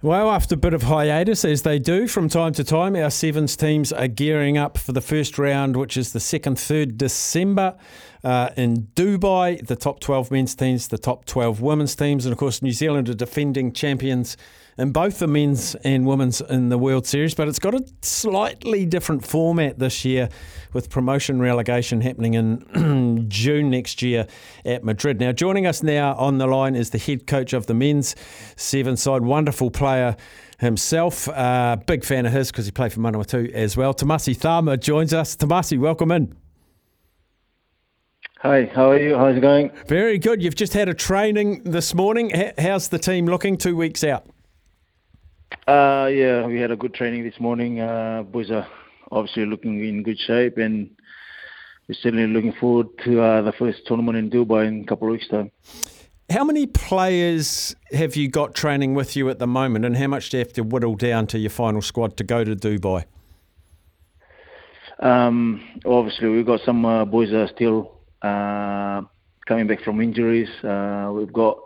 Well, after a bit of hiatus, as they do from time to time, our Sevens teams are gearing up for the first round, which is the 2nd, 3rd December uh, in Dubai. The top 12 men's teams, the top 12 women's teams, and of course, New Zealand are defending champions in both the men's and women's in the World Series, but it's got a slightly different format this year with promotion relegation happening in June next year at Madrid. Now, joining us now on the line is the head coach of the men's seven side, wonderful player himself. Uh, big fan of his because he played for Manawatu as well. Tomasi Cama joins us. Tomasi, welcome in. Hi, how are you? How's it going? Very good. You've just had a training this morning. How's the team looking two weeks out? Uh, yeah, we had a good training this morning. Uh, boys are obviously looking in good shape, and we're certainly looking forward to uh, the first tournament in Dubai in a couple of weeks' time. How many players have you got training with you at the moment, and how much do you have to whittle down to your final squad to go to Dubai? Um, obviously, we've got some uh, boys that are still uh, coming back from injuries. Uh, we've got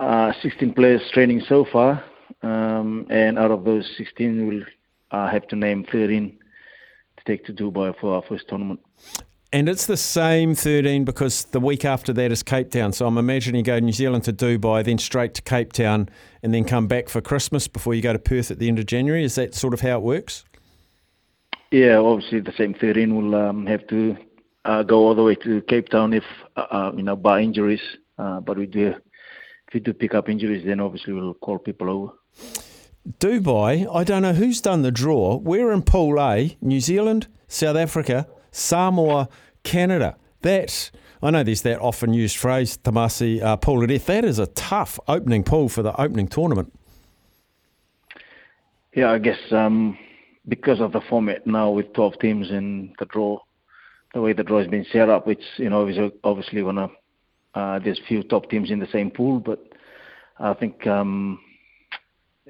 uh, 16 players training so far. Um, and out of those 16, we'll uh, have to name 13 to take to Dubai for our first tournament. And it's the same 13 because the week after that is Cape Town. So I'm imagining you go New Zealand to Dubai, then straight to Cape Town, and then come back for Christmas before you go to Perth at the end of January. Is that sort of how it works? Yeah, obviously the same 13 will um, have to uh, go all the way to Cape Town if uh, uh you know by injuries. Uh, but we do if we do pick up injuries, then obviously we'll call people over. Dubai, I don't know who's done the draw. We're in Pool A, New Zealand, South Africa, Samoa, Canada. That, I know there's that often used phrase, Tomasi, uh, pool of death. That is a tough opening pool for the opening tournament. Yeah, I guess um, because of the format now with 12 teams and the draw, the way the draw has been set up, it's, you know, obviously to, uh, there's few top teams in the same pool, but I think um,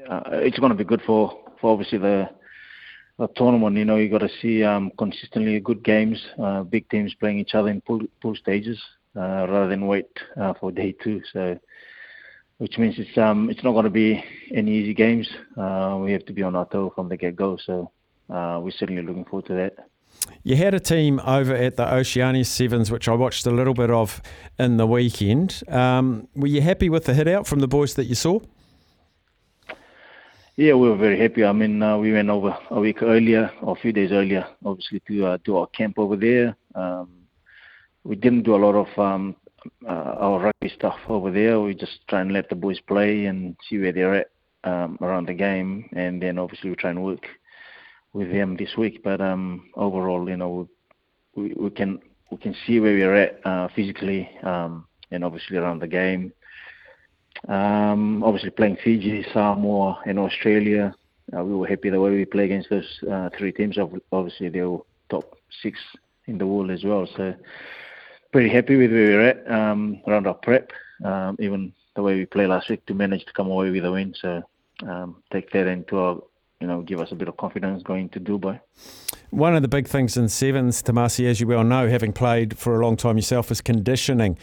uh, it's going to be good for, for obviously the, the tournament. You know, you got to see um, consistently good games, uh, big teams playing each other in pool, pool stages uh, rather than wait uh, for day two. So, which means it's um it's not going to be any easy games. Uh, we have to be on our toe from the get go. So uh, we're certainly looking forward to that. You had a team over at the Oceania Sevens, which I watched a little bit of in the weekend. Um, were you happy with the hit out from the boys that you saw? Yeah, we were very happy. I mean, uh, we went over a week earlier, or a few days earlier, obviously to uh, do our camp over there. Um, we didn't do a lot of um, uh, our rugby stuff over there. We just try and let the boys play and see where they're at um, around the game, and then obviously we try and work with them this week. But um, overall, you know, we, we can we can see where we're at uh, physically, um, and obviously around the game. Um, obviously playing Fiji, Samoa, and Australia. Uh, we were happy the way we play against those uh, three teams. Obviously, they were top six in the world as well. So pretty happy with where we're at um, around our prep. Um, even the way we played last week to manage to come away with a win. So um, take that into our you know, give us a bit of confidence going to Dubai. One of the big things in sevens, Tomasi, as you well know, having played for a long time yourself, is conditioning.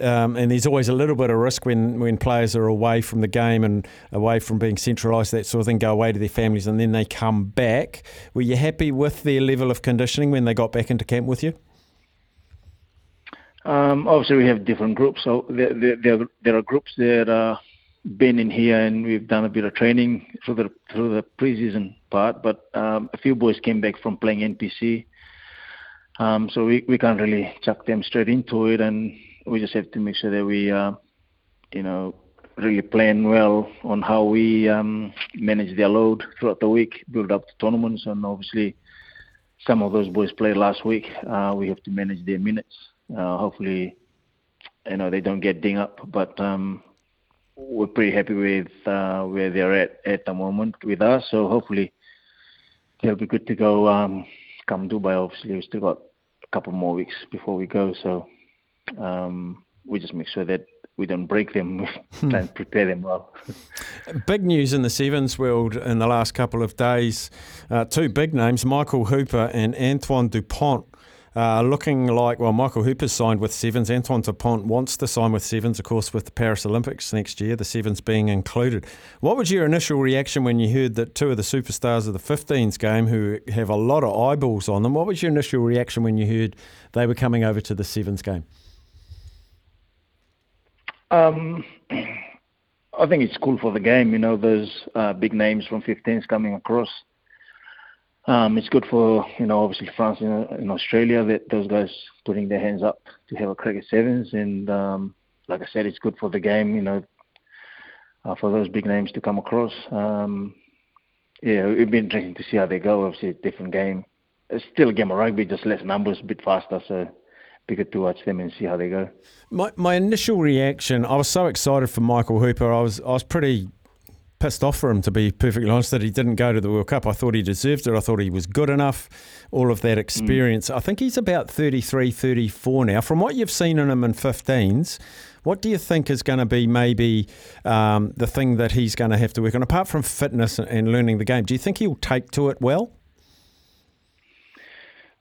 Um, and there's always a little bit of risk when, when players are away from the game and away from being centralised, that sort of thing, go away to their families and then they come back. Were you happy with their level of conditioning when they got back into camp with you? Um, obviously, we have different groups. So there, there, there are groups that are been in here and we've done a bit of training through the through the preseason part. But um, a few boys came back from playing NPC, um, so we we can't really chuck them straight into it, and we just have to make sure that we, uh, you know, really plan well on how we um, manage their load throughout the week, build up the tournaments, and obviously some of those boys played last week. Uh, we have to manage their minutes. Uh, hopefully, you know, they don't get ding up, but um, we're pretty happy with uh, where they're at at the moment with us. So hopefully they'll be good to go. Um, come Dubai, obviously we've still got a couple more weeks before we go. So um, we just make sure that we don't break them hmm. and prepare them well. big news in the sevens world in the last couple of days. Uh, two big names, Michael Hooper and Antoine Dupont. Uh, looking like, well, Michael Hooper's signed with Sevens. Antoine Dupont wants to sign with Sevens, of course, with the Paris Olympics next year, the Sevens being included. What was your initial reaction when you heard that two of the superstars of the 15s game, who have a lot of eyeballs on them, what was your initial reaction when you heard they were coming over to the Sevens game? Um, I think it's cool for the game. You know, those uh, big names from 15s coming across. Um, it's good for you know obviously France in, in Australia that those guys putting their hands up to have a cricket sevens, and um, like I said, it's good for the game. You know, uh, for those big names to come across. Um, yeah, it'd be interesting to see how they go. Obviously, a different game. It's still a game of rugby, just less numbers, a bit faster. So be good to watch them and see how they go. My my initial reaction, I was so excited for Michael Hooper. I was I was pretty pissed off for him, to be perfectly honest, that he didn't go to the World Cup. I thought he deserved it. I thought he was good enough, all of that experience. Mm. I think he's about 33, 34 now. From what you've seen in him in 15s, what do you think is going to be maybe um, the thing that he's going to have to work on, apart from fitness and learning the game? Do you think he'll take to it well?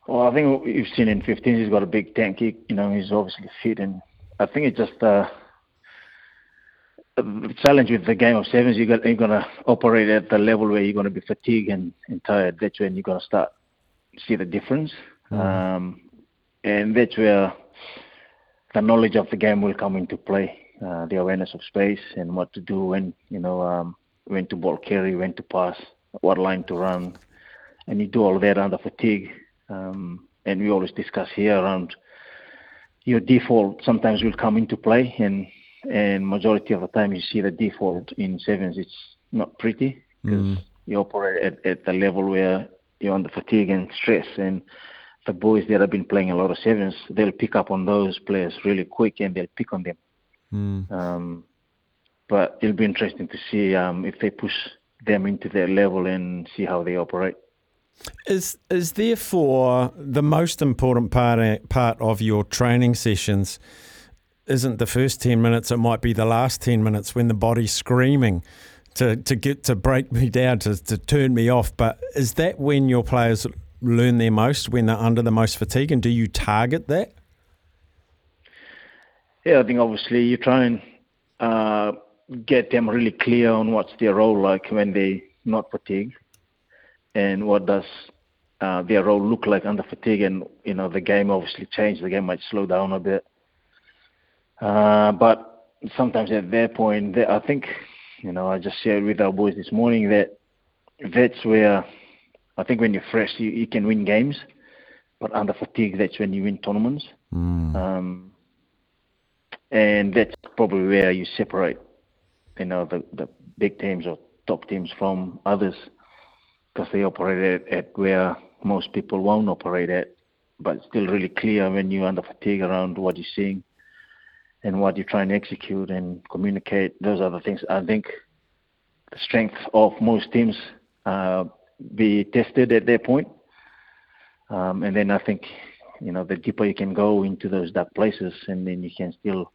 Well, I think what you've seen in 15s, he's got a big tank. He, you know, he's obviously fit, and I think it's just. Uh, the challenge with the game of sevens, you got, you're going to operate at the level where you're going to be fatigued and, and tired. That's when you're going to start see the difference. Mm. Um, and that's where the knowledge of the game will come into play. Uh, the awareness of space and what to do when, you know, um, when to ball carry, when to pass, what line to run. And you do all that under fatigue. Um, and we always discuss here around your default sometimes will come into play and and majority of the time you see the default in sevens it's not pretty because mm. you operate at, at the level where you're under fatigue and stress and the boys that have been playing a lot of sevens they'll pick up on those players really quick and they'll pick on them mm. um, but it'll be interesting to see um, if they push them into their level and see how they operate is is therefore the most important part part of your training sessions isn't the first 10 minutes, it might be the last 10 minutes when the body's screaming to, to get to break me down, to, to turn me off. But is that when your players learn their most, when they're under the most fatigue? And do you target that? Yeah, I think obviously you try and uh, get them really clear on what's their role like when they're not fatigued and what does uh, their role look like under fatigue. And, you know, the game obviously changed. The game might slow down a bit uh, but sometimes at that point, I think, you know, I just shared with our boys this morning that that's where I think when you're fresh, you, you can win games, but under fatigue, that's when you win tournaments. Mm. Um, and that's probably where you separate, you know, the, the big teams or top teams from others because they operate at, at where most people won't operate at, but still really clear when you're under fatigue around what you're seeing and what you're trying to execute and communicate. Those are the things I think the strength of most teams uh, be tested at their point. Um, and then I think, you know, the deeper you can go into those dark places and then you can still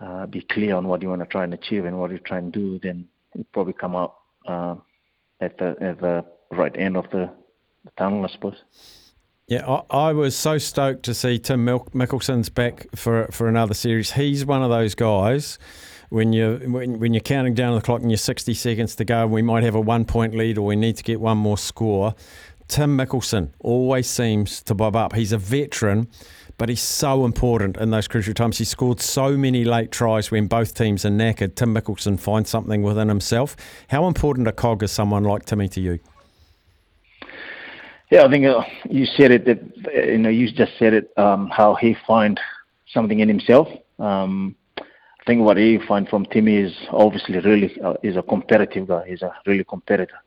uh, be clear on what you want to try and achieve and what you're trying to do, then you probably come out uh, at, the, at the right end of the, the tunnel, I suppose. Yeah, I, I, was so stoked to see Tim Mil- Mikkelson's back for for another series. He's one of those guys when you when, when you're counting down the clock and you're 60 seconds to go, we might have a one point lead or we need to get one more score. Tim Mikkelson always seems to bob up. He's a veteran, but he's so important in those crucial times. He scored so many late tries when both teams are knackered. Tim Mikkelson finds something within himself. How important a cog is someone like Timmy to you? Yeah, I think uh, you said it. That uh, you know, you just said it. Um, how he find something in himself. Um, I think what he find from Timmy is obviously really uh, is a competitive guy. He's a really competitor.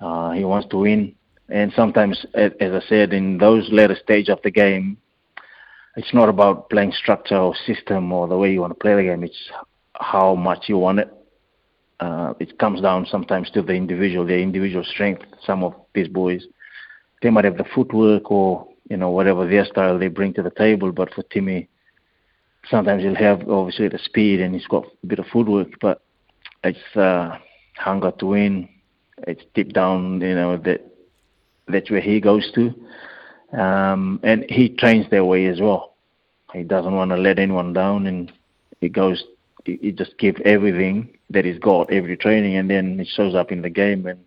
Uh, he wants to win, and sometimes, as, I said, in those later stage of the game, it's not about playing structure or system or the way you want to play the game. It's how much you want it. Uh, it comes down sometimes to the individual, their individual strength. Some of these boys they might have the footwork or you know whatever their style they bring to the table. But for Timmy, sometimes he'll have obviously the speed and he's got a bit of footwork, but it's uh, hunger to win. It's deep down, you know that that's where he goes to, um, and he trains their way as well. He doesn't want to let anyone down, and he goes. He, he just gives everything that he's got every training, and then he shows up in the game and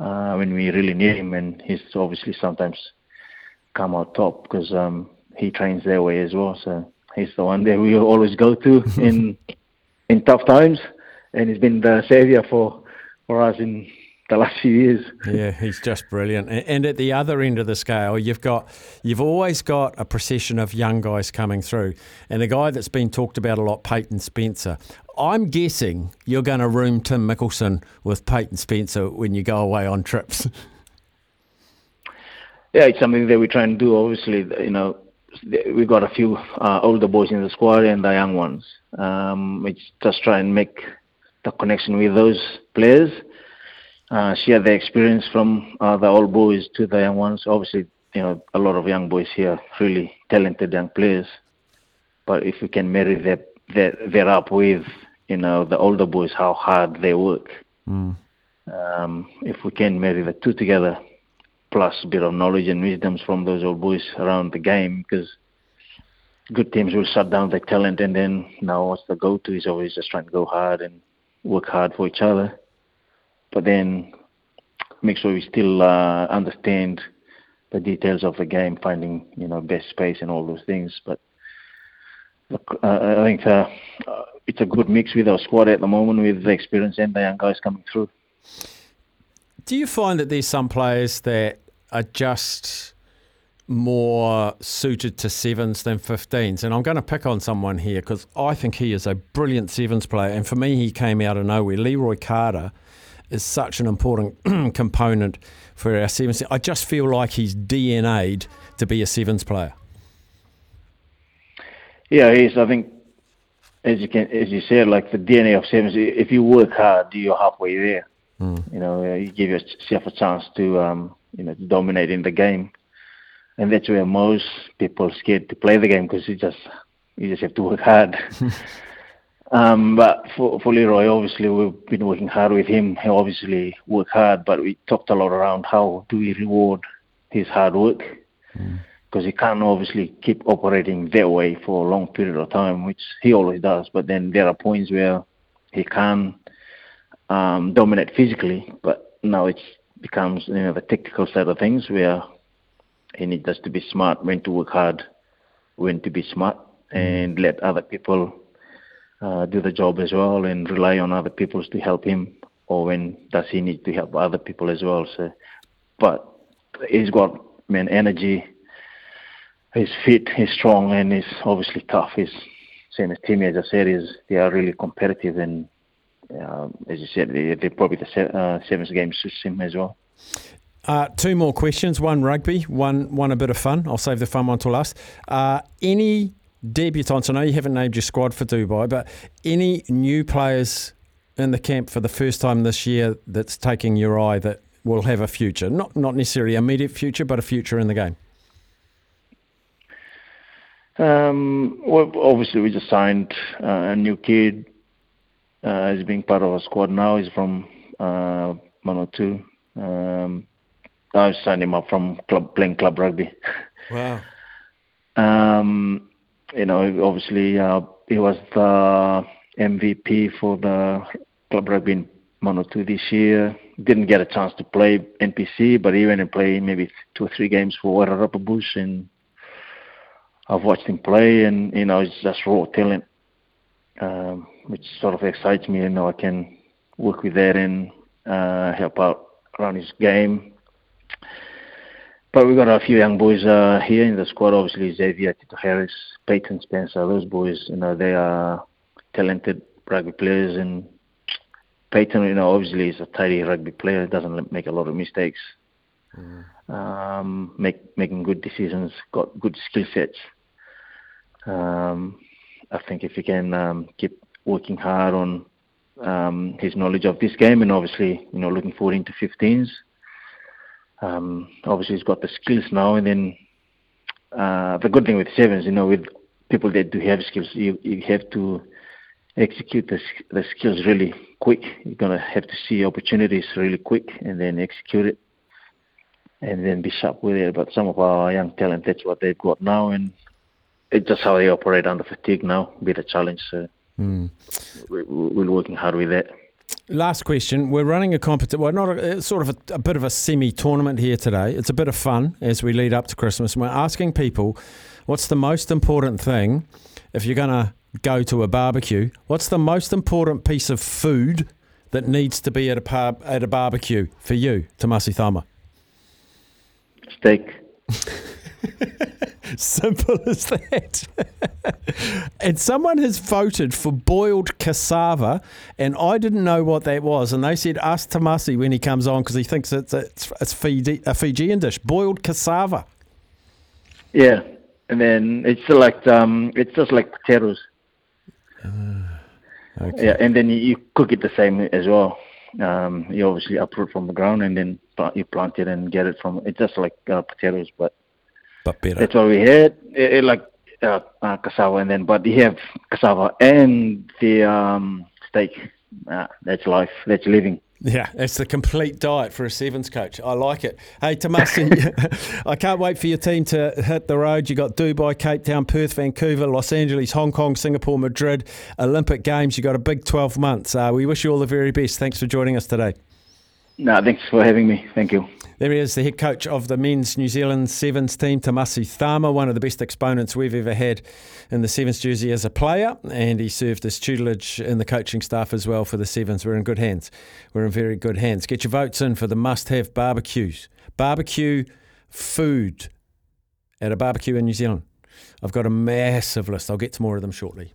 uh, when we really need him, and he's obviously sometimes come out top because um, he trains their way as well. So he's the one that we always go to in in tough times, and he's been the savior for for us in the last few years. yeah, he's just brilliant. And at the other end of the scale, you've got you've always got a procession of young guys coming through, and the guy that's been talked about a lot, Peyton Spencer. I'm guessing you're going to room Tim Mikkelson with Peyton Spencer when you go away on trips. Yeah, it's something that we try and do. Obviously, you know, we've got a few uh, older boys in the squad and the young ones. Um, it's just try and make the connection with those players, uh, share the experience from uh, the old boys to the young ones. Obviously, you know, a lot of young boys here, really talented young players. But if we can marry that that that up with you know the older boys, how hard they work. Mm. Um, if we can marry the two together, plus a bit of knowledge and wisdoms from those old boys around the game, because good teams will shut down their talent, and then now what's the go-to is always just trying to go hard and work hard for each other, but then make sure we still uh, understand the details of the game, finding you know best space and all those things. But look, uh, I think uh, it's a good mix with our squad at the moment, with the experience and the young guys coming through. Do you find that there's some players that are just more suited to sevens than 15s. And I'm going to pick on someone here because I think he is a brilliant sevens player. And for me, he came out of nowhere. Leroy Carter is such an important component for our sevens. I just feel like he's DNA'd to be a sevens player. Yeah, he is. I think, as you can, as you said, like the DNA of sevens. If you work hard, you're halfway there. Mm. You know, you give yourself a chance to, um, you know, dominate in the game and that's where most people are scared to play the game because you just you just have to work hard. um, but for for Leroy, obviously we've been working hard with him. He obviously worked hard, but we talked a lot around how do we reward his hard work because mm. he can't obviously keep operating that way for a long period of time, which he always does. But then there are points where he can um, dominate physically, but now it becomes you know the technical side of things where he needs us to be smart, when to work hard, when to be smart, and let other people uh, do the job as well, and rely on other people to help him, or when does he need to help other people as well. So, but he's got man energy. He's fit, he's strong, and he's obviously tough. He's same as Timmy, as I said, is they are really competitive, and uh, as you said, they, they're probably the se- uh, seventh game system as well. Uh, two more questions. One rugby, one one a bit of fun. I'll save the fun one till last. Uh, any debutants? I know you haven't named your squad for Dubai, but any new players in the camp for the first time this year that's taking your eye that will have a future? Not not necessarily immediate future, but a future in the game. Um, well, obviously, we just signed uh, a new kid. Uh, he's being part of our squad now. He's from uh, Manawatu. Um, I signed him up from club playing club rugby. Wow. um, you know, obviously uh, he was the MVP for the club rugby in two this year. Didn't get a chance to play NPC, but he went and played maybe two or three games for Wairarapa Bush, and I've watched him play, and you know, it's just raw talent, um, which sort of excites me. You know, I can work with that and uh, help out around his game but we've got a few young boys uh, here in the squad. Obviously, Xavier, Tito Harris, Peyton Spencer. Those boys, you know, they are talented rugby players. And Peyton, you know, obviously is a tidy rugby player. Doesn't make a lot of mistakes. Mm. Um, make making good decisions. Got good skill sets. Um, I think if he can um, keep working hard on um, his knowledge of this game, and obviously, you know, looking forward into 15s um, obviously he's got the skills now, and then uh, the good thing with sevens, you know, with people that do have skills, you you have to execute the the skills really quick. You're gonna have to see opportunities really quick and then execute it. and then be sharp with it. But some of our young talent, that's what they've got now, and it's just how they operate under fatigue now. Be the challenge. So Mm. we, we're working hard with that. Last question. We're running a competition, well, not a, uh, sort of a, a bit of a semi tournament here today. It's a bit of fun as we lead up to Christmas. And we're asking people what's the most important thing if you're going to go to a barbecue? What's the most important piece of food that needs to be at a pub, at a barbecue for you, Tomasi Cama? Steak. Simple as that. and someone has voted for boiled cassava, and I didn't know what that was. And they said, ask Tomasi when he comes on because he thinks it's, it's, it's Fiji, a Fijian dish. Boiled cassava. Yeah, and then it's like um, it's just like potatoes. Okay. Yeah, and then you, you cook it the same as well. Um, you obviously uproot from the ground and then you plant it and get it from. It's just like uh, potatoes, but But better. that's what we had. It, it like uh, uh, cassava, and then but you have cassava and the um, steak. Uh, that's life. That's living. Yeah, it's the complete diet for a sevens coach. I like it. Hey, Tomasi, I can't wait for your team to hit the road. You got Dubai, Cape Town, Perth, Vancouver, Los Angeles, Hong Kong, Singapore, Madrid, Olympic Games. You got a big 12 months. Uh, we wish you all the very best. Thanks for joining us today. No, thanks for having me. Thank you. There he is, the head coach of the men's New Zealand Sevens team, Tomasi Cama, one of the best exponents we've ever had in the Sevens jersey as a player, and he served as tutelage in the coaching staff as well for the Sevens. We're in good hands. We're in very good hands. Get your votes in for the must-have barbecues, barbecue food at a barbecue in New Zealand. I've got a massive list. I'll get to more of them shortly.